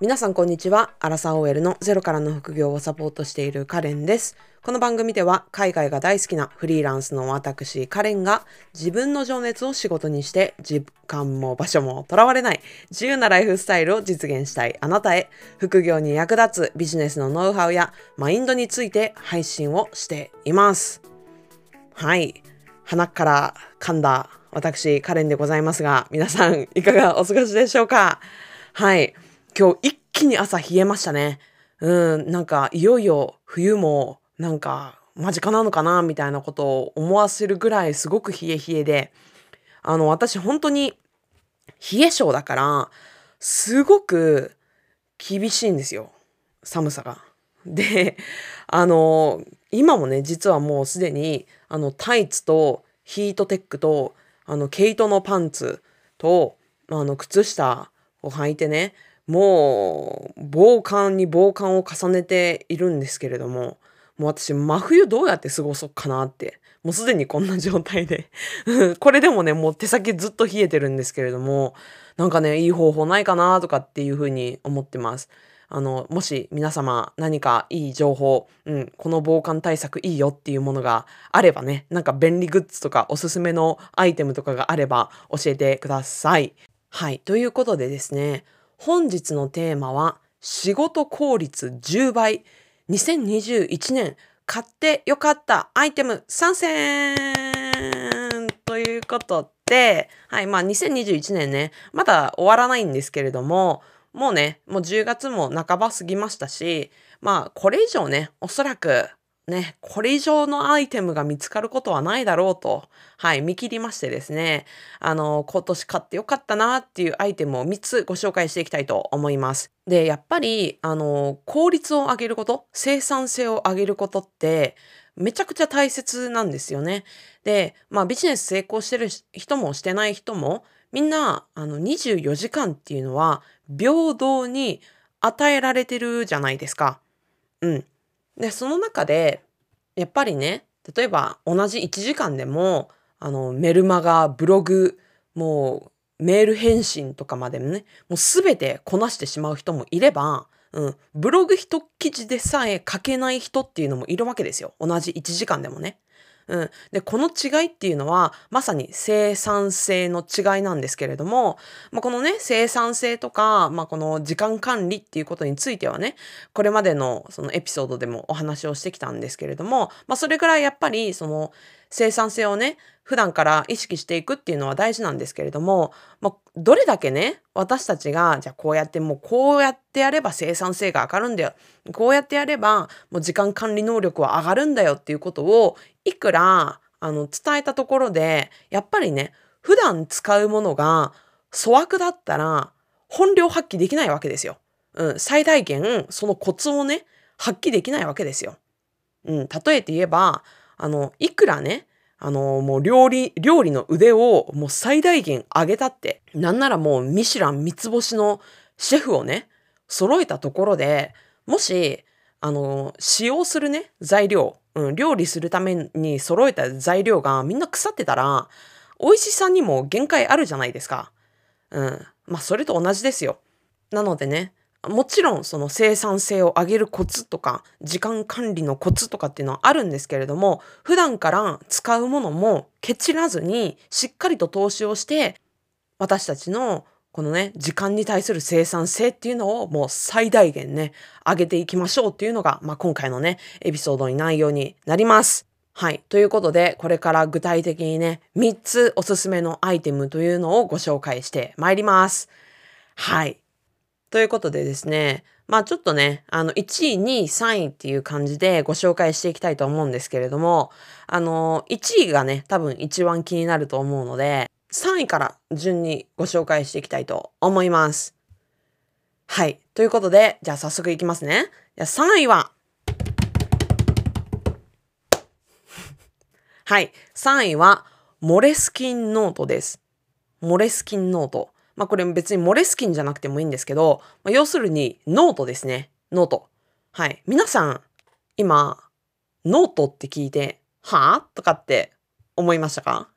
皆さんこんにちは。アラサー OL のゼロからの副業をサポートしているカレンです。この番組では海外が大好きなフリーランスの私カレンが自分の情熱を仕事にして時間も場所もとらわれない自由なライフスタイルを実現したいあなたへ副業に役立つビジネスのノウハウやマインドについて配信をしています。はい。鼻から噛んだ私カレンでございますが皆さんいかがお過ごしでしょうか？はい。今日一気に朝冷えましたね。うん、なんかいよいよ冬もなんか間近なのかなみたいなことを思わせるぐらいすごく冷え冷えで、あの私本当に冷え性だからすごく厳しいんですよ。寒さが。で、あの、今もね、実はもうすでにあのタイツとヒートテックとあの毛糸のパンツとあの靴下を履いてね、もう防寒に防寒を重ねているんですけれども、もう私真冬どうやって過ごそうかなって、もうすでにこんな状態で、これでもね、もう手先ずっと冷えてるんですけれども、なんかね、いい方法ないかなとかっていうふうに思ってます。あの、もし皆様何かいい情報、うん、この防寒対策いいよっていうものがあればね、なんか便利グッズとかおすすめのアイテムとかがあれば教えてください。はい。ということでですね、本日のテーマは仕事効率10倍2021年買ってよかった。アイテム参戦ということで、はい、まあ2021年ね、まだ終わらないんですけれども、もうね、もう10月も半ば過ぎましたし、まあこれ以上ね、おそらくね、これ以上のアイテムが見つかることはないだろうと、はい、見切りましてですね、あの、今年買ってよかったなっていうアイテムを3つご紹介していきたいと思います。で、やっぱり、あの、効率を上げること、生産性を上げることって、めちゃくちゃ大切なんですよね。で、まあビジネス成功してる人もしてない人も、みんな、あの、24時間っていうのは、平等に与えられてるじゃないですか。うん。で、その中で、やっぱりね、例えば同じ1時間でも、あの、メルマガ、ブログ、もう、メール返信とかまでもね、もう全てこなしてしまう人もいれば、うん、ブログ一記事でさえ書けない人っていうのもいるわけですよ。同じ1時間でもね。うん。で、この違いっていうのは、まさに生産性の違いなんですけれども、まあ、このね、生産性とか、まあ、この時間管理っていうことについてはね、これまでのそのエピソードでもお話をしてきたんですけれども、まあ、それぐらいやっぱり、その、生産性をね、普段から意識していくっていうのは大事なんですけれども、まあ、どれだけね、私たちが、じゃあこうやってもうこうやってやれば生産性が上がるんだよ。こうやってやれば、もう時間管理能力は上がるんだよっていうことを、いくら、あの、伝えたところで、やっぱりね、普段使うものが粗悪だったら、本領発揮できないわけですよ。うん、最大限、そのコツをね、発揮できないわけですよ。うん、例えて言えば、あの、いくらね、あの、もう料理、料理の腕をもう最大限上げたって、なんならもうミシュラン三つ星のシェフをね、揃えたところで、もし、あの、使用するね、材料、うん、料理するために揃えた材料がみんな腐ってたら、美味しさにも限界あるじゃないですか。うん。まあ、それと同じですよ。なのでね、もちろんその生産性を上げるコツとか時間管理のコツとかっていうのはあるんですけれども普段から使うものもケチらずにしっかりと投資をして私たちのこのね時間に対する生産性っていうのをもう最大限ね上げていきましょうっていうのが、まあ、今回のねエピソードに内容になります。はい。ということで、これから具体的にね、3つおすすめのアイテムというのをご紹介してまいります。はい。ということでですね、まあちょっとね、あの、1位、2位、3位っていう感じでご紹介していきたいと思うんですけれども、あの、1位がね、多分一番気になると思うので、3位から順にご紹介していきたいと思います。はい。ということで、じゃあ早速いきますね。じゃ3位は、はい。3位は、モレスキンノートです。モレスキンノート。まあこれ別にモレスキンじゃなくてもいいんですけど、まあ、要するにノートですね。ノート。はい。皆さん、今、ノートって聞いて、はぁ？とかって思いましたか？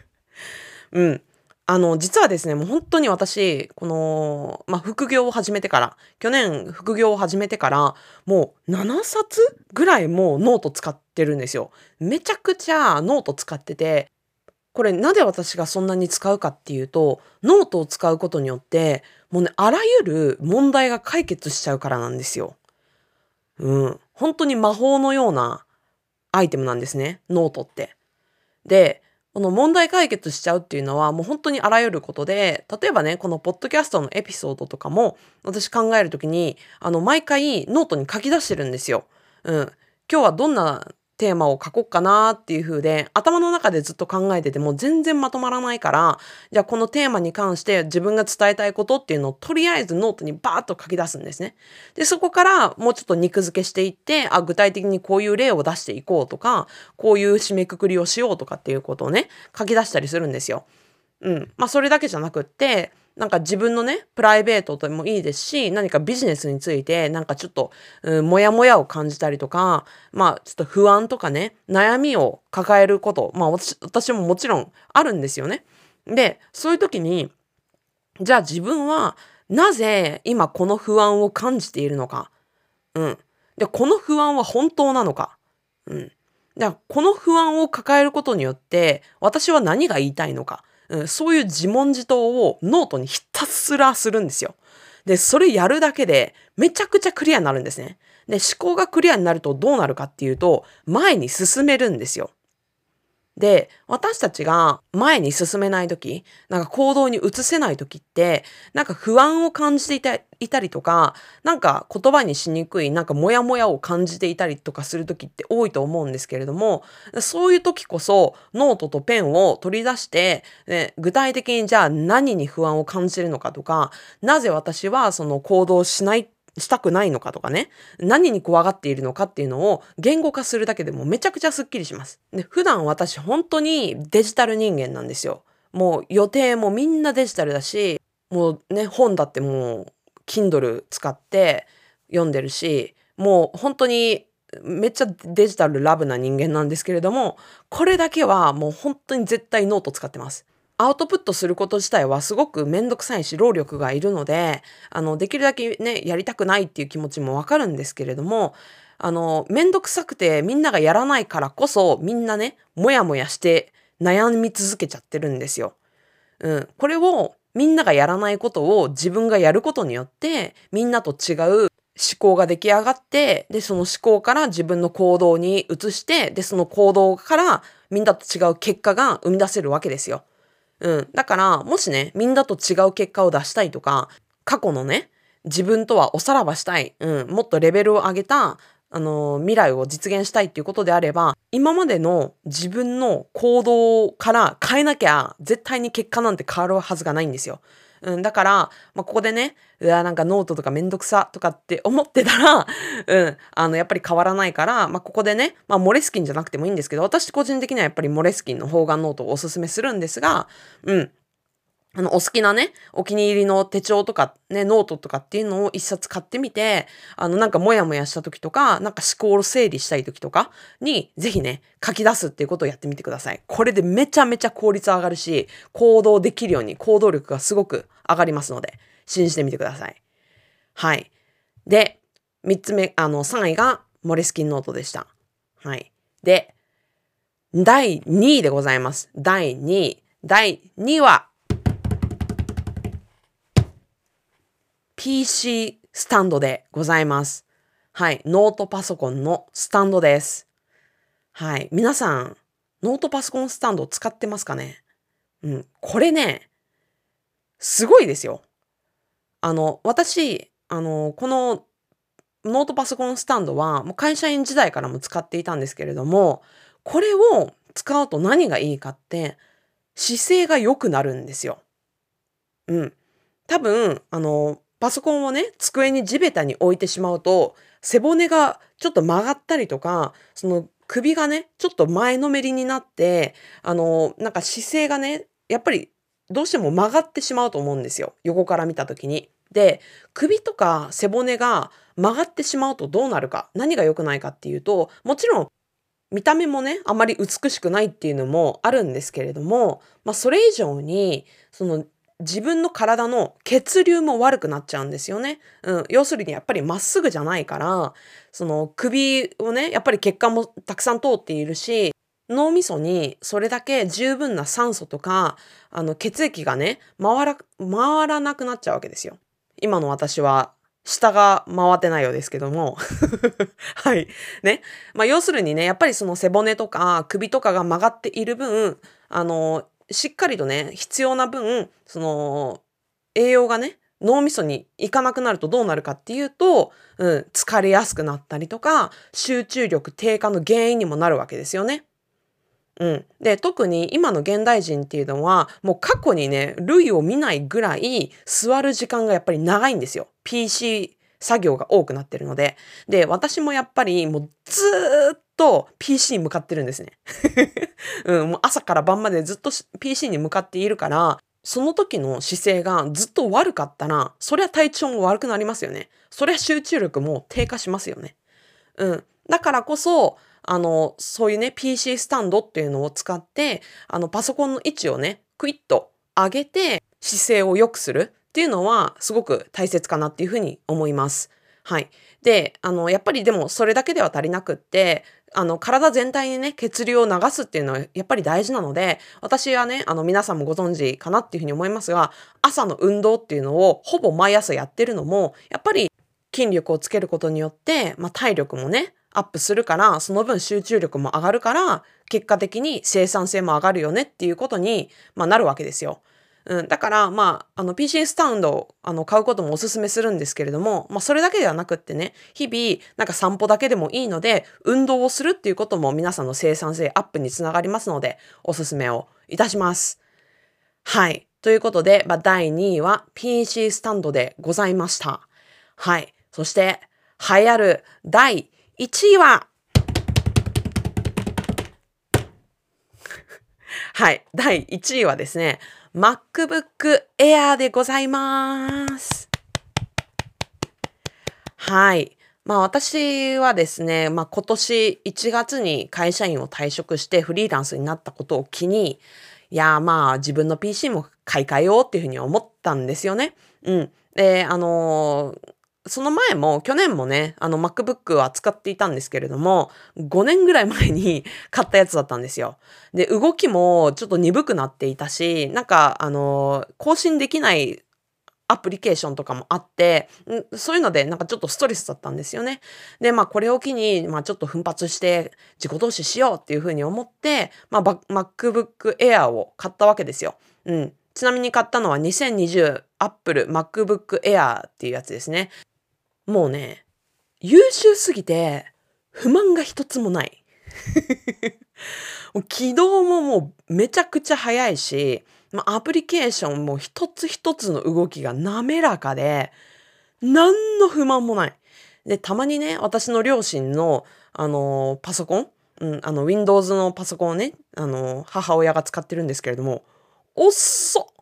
うん。あの、実はですね、もう本当に私、この、まあ、副業を始めてから、去年副業を始めてから、もう7冊ぐらいもうノート使ってるんですよ。めちゃくちゃノート使ってて、これなぜ私がそんなに使うかっていうと、ノートを使うことによって、もうね、あらゆる問題が解決しちゃうからなんですよ。うん。本当に魔法のようなアイテムなんですね、ノートって。で、この問題解決しちゃうっていうのはもう本当にあらゆることで、例えばね、このポッドキャストのエピソードとかも、私考えるときに、あの、毎回ノートに書き出してるんですよ。うん。今日はどんなテーマを書こうかなっていう風で、頭の中でずっと考えてても全然まとまらないから、じゃあこのテーマに関して自分が伝えたいことっていうのをとりあえずノートにバーッと書き出すんですね。で、そこからもうちょっと肉付けしていって、あ、具体的にこういう例を出していこうとか、こういう締めくくりをしようとかっていうことをね、書き出したりするんですよ。うん。まあそれだけじゃなくって、なんか自分のね、プライベートでもいいですし、何かビジネスについて、なんかちょっと、うん、もやもやを感じたりとか、まあちょっと不安とかね、悩みを抱えること、まあ私私ももちろんあるんですよね。で、そういう時に、じゃあ自分はなぜ今この不安を感じているのか。うん。で、この不安は本当なのか。うん。じゃあこの不安を抱えることによって私は何が言いたいのか。うん、そういう自問自答をノートにひたすらするんですよ。で、それやるだけでめちゃくちゃクリアになるんですね。で、思考がクリアになるとどうなるかっていうと、前に進めるんですよ。で、私たちが前に進めないとき、なんか行動に移せないときって、なんか不安を感じていたいたりとか、なんか言葉にしにくい、なんかモヤモヤを感じていたりとかするときって多いと思うんですけれども、そういうときこそノートとペンを取り出して、ね、具体的にじゃあ何に不安を感じるのかとか、なぜ私はその行動しないしたくないのかとかね、何に怖がっているのかっていうのを言語化するだけでもめちゃくちゃスッキリします。で普段私本当にデジタル人間なんですよ。もう予定もみんなデジタルだし、もうね、本だってもう Kindle 使って読んでるし、もう本当にめっちゃデジタルラブな人間なんですけれども、これだけはもう本当に絶対ノート使ってます。アウトプットすること自体はすごくめんどくさいし、労力がいるので、あの、できるだけね、やりたくないっていう気持ちもわかるんですけれども、あの、めんどくさくてみんながやらないからこそ、みんなね、もやもやして悩み続けちゃってるんですよ。うん。これをみんながやらないことを自分がやることによって、みんなと違う思考が出来上がって、で、その思考から自分の行動に移して、で、その行動からみんなと違う結果が生み出せるわけですよ。うん。だから、もしね、みんなと違う結果を出したいとか、過去のね、自分とはおさらばしたい、うん、もっとレベルを上げた、あの、未来を実現したいっていうことであれば、今までの自分の行動から変えなきゃ、絶対に結果なんて変わるはずがないんですよ。うん、だから、まあ、ここでね、うわ、なんかノートとかめんどくさとかって思ってたら、うん、あの、やっぱり変わらないから、まあ、ここでね、まあ、 Moleskine じゃなくてもいいんですけど、私個人的にはやっぱり Moleskine の方眼ノートをおすすめするんですが、うん、あの、お好きなね、お気に入りの手帳とかね、ノートとかっていうのを一冊買ってみて、あの、なんかモヤモヤした時とか、なんか思考を整理したい時とかに、ぜひね、書き出すっていうことをやってみてください。これでめちゃめちゃ効率上がるし、行動できるように行動力がすごく上がりますので、信じてみてください。はい。で、三つ目、あの、3位がモレスキンノートでした。はい。で、第2位でございます。第2位。第2位は、PC スタンドでございます。はい。ノートパソコンのスタンドです。はい。皆さん、ノートパソコンスタンド使ってますかね？うん。これね、すごいですよ。あの、私、あの、このノートパソコンスタンドはもう会社員時代からも使っていたんですけれども、これを使うと何がいいかって、姿勢が良くなるんですよ。うん。多分、あの、パソコンをね、机に地べたに置いてしまうと、背骨がちょっと曲がったりとか、その首がね、ちょっと前のめりになって、あの、なんか姿勢がね、やっぱりどうしても曲がってしまうと思うんですよ。横から見た時に。で、首とか背骨が曲がってしまうとどうなるか、何が良くないかっていうと、もちろん見た目もね、あまり美しくないっていうのもあるんですけれども、まあそれ以上に、その自分の体の血流も悪くなっちゃうんですよね。うん。要するにやっぱりまっすぐじゃないから、その首をね、やっぱり血管もたくさん通っているし、脳みそにそれだけ十分な酸素とか、あの血液がね、回ら、回らなくなっちゃうわけですよ。今の私は下が回ってないようですけども。はい。ね。まあ、要するにね、やっぱりその背骨とか首とかが曲がっている分、あの、しっかりとね、必要な分、その、栄養がね、脳みそに行かなくなるとどうなるかっていうと、うん、疲れやすくなったりとか、集中力低下の原因にもなるわけですよね。うん。で、特に今の現代人っていうのは、もう過去にね、類を見ないぐらい座る時間がやっぱり長いんですよ。PC 作業が多くなってるので。で、私もやっぱりもうずーっと PC に向かってるんですね。うん、もう朝から晩までずっと PC に向かっているから、その時の姿勢がずっと悪かったら、そりゃ体調も悪くなりますよね。そりゃ集中力も低下しますよね。うん。だからこそ、あの、そういうね、PC スタンドっていうのを使って、あの、パソコンの位置をね、クイッと上げて姿勢を良くするっていうのはすごく大切かなっていうふうに思います。はい。で、あの、やっぱりでもそれだけでは足りなくって、あの、体全体にね、血流を流すっていうのはやっぱり大事なので、私はね、あの、皆さんもご存知かなっていうふうに思いますが、朝の運動っていうのをほぼ毎朝やってるのも、やっぱり筋力をつけることによって、まあ、体力もね、アップするから、その分集中力も上がるから、結果的に生産性も上がるよねっていうことに、まあ、なるわけですよ。うん、だから、まあ、あの、PC スタンドをあの買うこともおすすめするんですけれども、まあ、それだけではなくってね、日々、なんか散歩だけでもいいので、運動をするっていうことも皆さんの生産性アップにつながりますので、おすすめをいたします。はい。ということで、まあ、第2位は PC スタンドでございました。はい。そして、流行る第1位は、はい。第1位はですね、MacBook Air でございます。はい。まあ私はですね、まあ今年1月に会社員を退職してフリーランスになったことを機に、いやまあ自分の PC も買い替えようっていうふうに思ったんですよね。うん。で、あのー、その前も、去年もね、あの MacBook は使っていたんですけれども、5年ぐらい前に 買ったやつだったんですよ。で、動きもちょっと鈍くなっていたし、なんか、あの、更新できないアプリケーションとかもあって、そういうのでなんかちょっとストレスだったんですよね。で、まあこれを機に、まあちょっと奮発して自己投資しようっていうふうに思って、まあ MacBook Air を買ったわけですよ。うん。ちなみに買ったのは2020 Apple MacBook Air っていうやつですね。もうね、優秀すぎて不満が一つもない。起動ももうめちゃくちゃ早いし、まアプリケーションも一つ一つの動きが滑らかで、何の不満もない。で、たまにね、私の両親の、あのー、パソコン、うん、あの、Windows のパソコンをね、あのー、母親が使ってるんですけれども、おっそ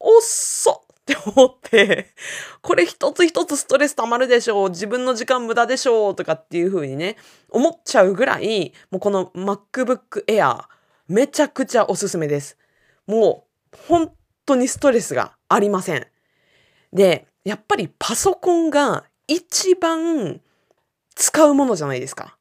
おっそって思って、これ一つ一つストレス溜まるでしょう。自分の時間無駄でしょう。とかっていう風にね、思っちゃうぐらい、もうこの MacBook Air、めちゃくちゃおすすめです。もう、本当にストレスがありません。で、やっぱりパソコンが一番使うものじゃないですか。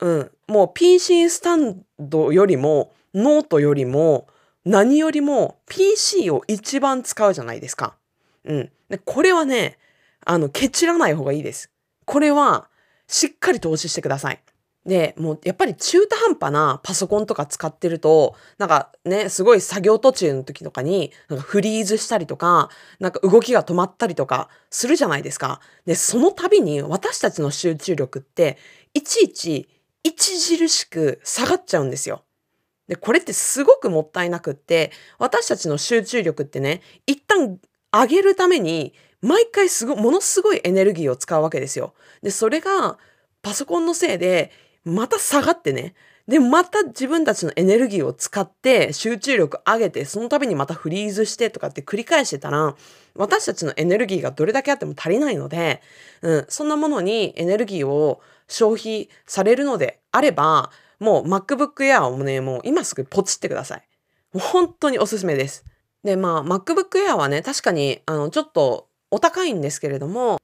うん。もう PC スタンドよりも、ノートよりも、何よりも PC を一番使うじゃないですか。うん。で、これはね、あの、ケチらない方がいいです。これは、しっかり投資してください。で、もうやっぱり中途半端なパソコンとか使ってると、なんかね、すごい作業途中の時とかに、なんかフリーズしたりとか、なんか動きが止まったりとかするじゃないですか。で、その度に私たちの集中力って、いちいち著しく下がっちゃうんですよ。で、これってすごくもったいなくって、私たちの集中力ってね、一旦上げるために、毎回すご、ものすごいエネルギーを使うわけですよ。で、それがパソコンのせいで、また下がってね。で、また自分たちのエネルギーを使って集中力上げて、その度にまたフリーズしてとかって繰り返してたら、私たちのエネルギーがどれだけあっても足りないので、うん、そんなものにエネルギーを消費されるのであれば、もう MacBook Air をね、もう今すぐポチってください。もう本当におすすめです。で、まあ MacBook Air はね、確かにあのちょっとお高いんですけれども、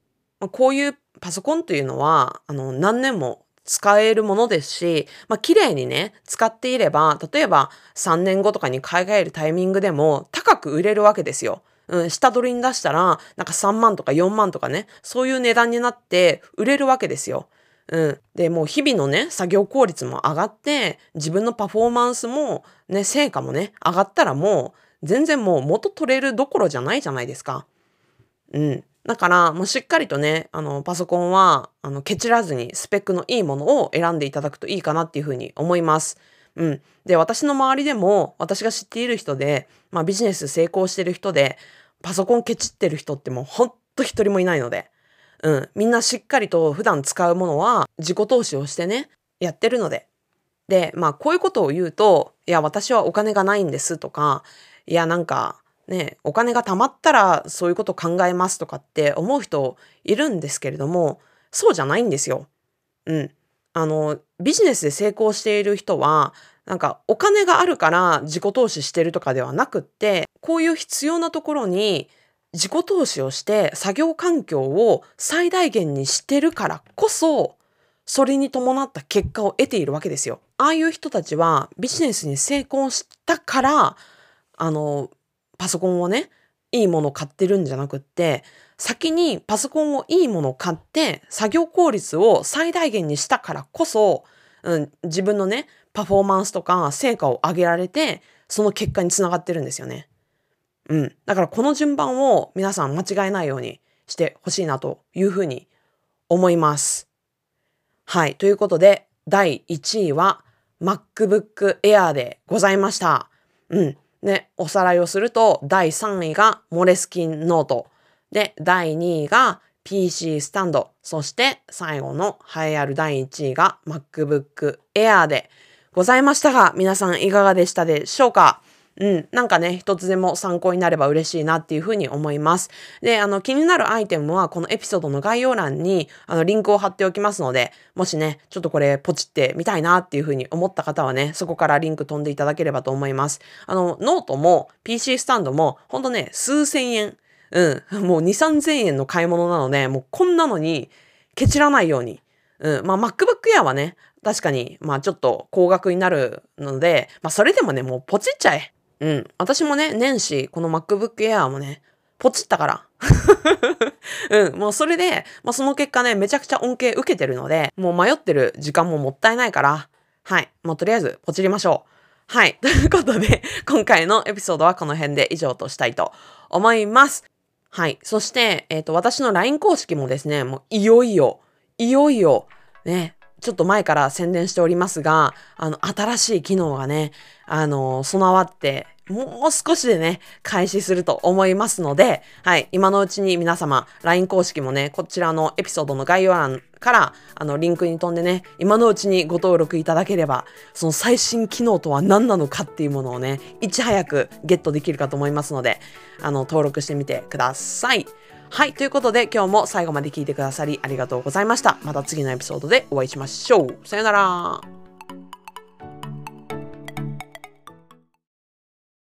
こういうパソコンというのは、あの何年も使えるものですし、まあ、綺麗にね、使っていれば、例えば3年後とかに買い替えるタイミングでも高く売れるわけですよ。うん、下取りに出したら、なんか3万とか4万とかね、そういう値段になって売れるわけですよ。うん。で、もう日々のね、作業効率も上がって、自分のパフォーマンスも、ね、成果もね、上がったらもう、全然もう元取れるどころじゃないじゃないですか。うん。だから、もうしっかりとね、あの、パソコンは、あの、ケチらずにスペックのいいものを選んでいただくといいかなっていうふうに思います。うん。で、私の周りでも、私が知っている人で、まあビジネス成功してる人で、パソコンケチってる人ってもうほんと一人もいないので、うん。みんなしっかりと普段使うものは自己投資をしてね、やってるので。で、まあこういうことを言うと、いや、私はお金がないんですとか、いや、なんか、ね、お金が貯まったらそういうこと考えますとかって思う人いるんですけれども、そうじゃないんですよ。うん。あの、ビジネスで成功している人は、なんかお金があるから自己投資してるとかではなくって、こういう必要なところに自己投資をして作業環境を最大限にしてるからこそ、それに伴った結果を得ているわけですよ。ああいう人たちはビジネスに成功したから、あの、パソコンをね、いいものを買ってるんじゃなくって、先にパソコンをいいものを買って作業効率を最大限にしたからこそ、うん、自分のね、パフォーマンスとか成果を上げられて、その結果につながってるんですよね。うん。だからこの順番を皆さん間違えないようにしてほしいなというふうに思います。はい。ということで、第1位は MacBook Air でございました。うん。ね、おさらいをすると、第3位がモレスキンノート。で、第2位が PC スタンド。そして最後の栄えある第1位が MacBook Air でございましたが、皆さんいかがでしたでしょうか？うん。なんかね、一つでも参考になれば嬉しいなっていうふうに思います。で、あの、気になるアイテムは、このエピソードの概要欄に、あの、リンクを貼っておきますので、もしね、ちょっとこれ、ポチってみたいなっていうふうに思った方はね、そこからリンク飛んでいただければと思います。あの、ノートも、PC スタンドも、ほんとね、数千円。うん。もう2、3000円の買い物なので、もうこんなのに、ケチらないように。うん。まあ、MacBook Air はね、確かに、まあちょっと高額になるので、まあそれでもね、もうポチっちゃえ。うん。私もね、年始、この MacBook Air もね、ポチったから。うん。もうそれで、まあ、その結果ね、めちゃくちゃ恩恵受けてるので、もう迷ってる時間ももったいないから、はい。もうとりあえず、ポチりましょう。はい。ということで、今回のエピソードはこの辺で以上としたいと思います。はい。そして、えっ、ー、と、私の LINE 公式もですね、もういよいよ、いよいよ、ね、ちょっと前から宣伝しておりますが、あの、新しい機能がね、あの、備わって、もう少しでね、開始すると思いますので、はい、今のうちに皆様、LINE 公式もね、こちらのエピソードの概要欄から、あの、リンクに飛んでね、今のうちにご登録いただければ、その最新機能とは何なのかっていうものをね、いち早くゲットできるかと思いますので、あの、登録してみてください。はい。ということで、今日も最後まで聞いてくださりありがとうございました。また次のエピソードでお会いしましょう。さよなら。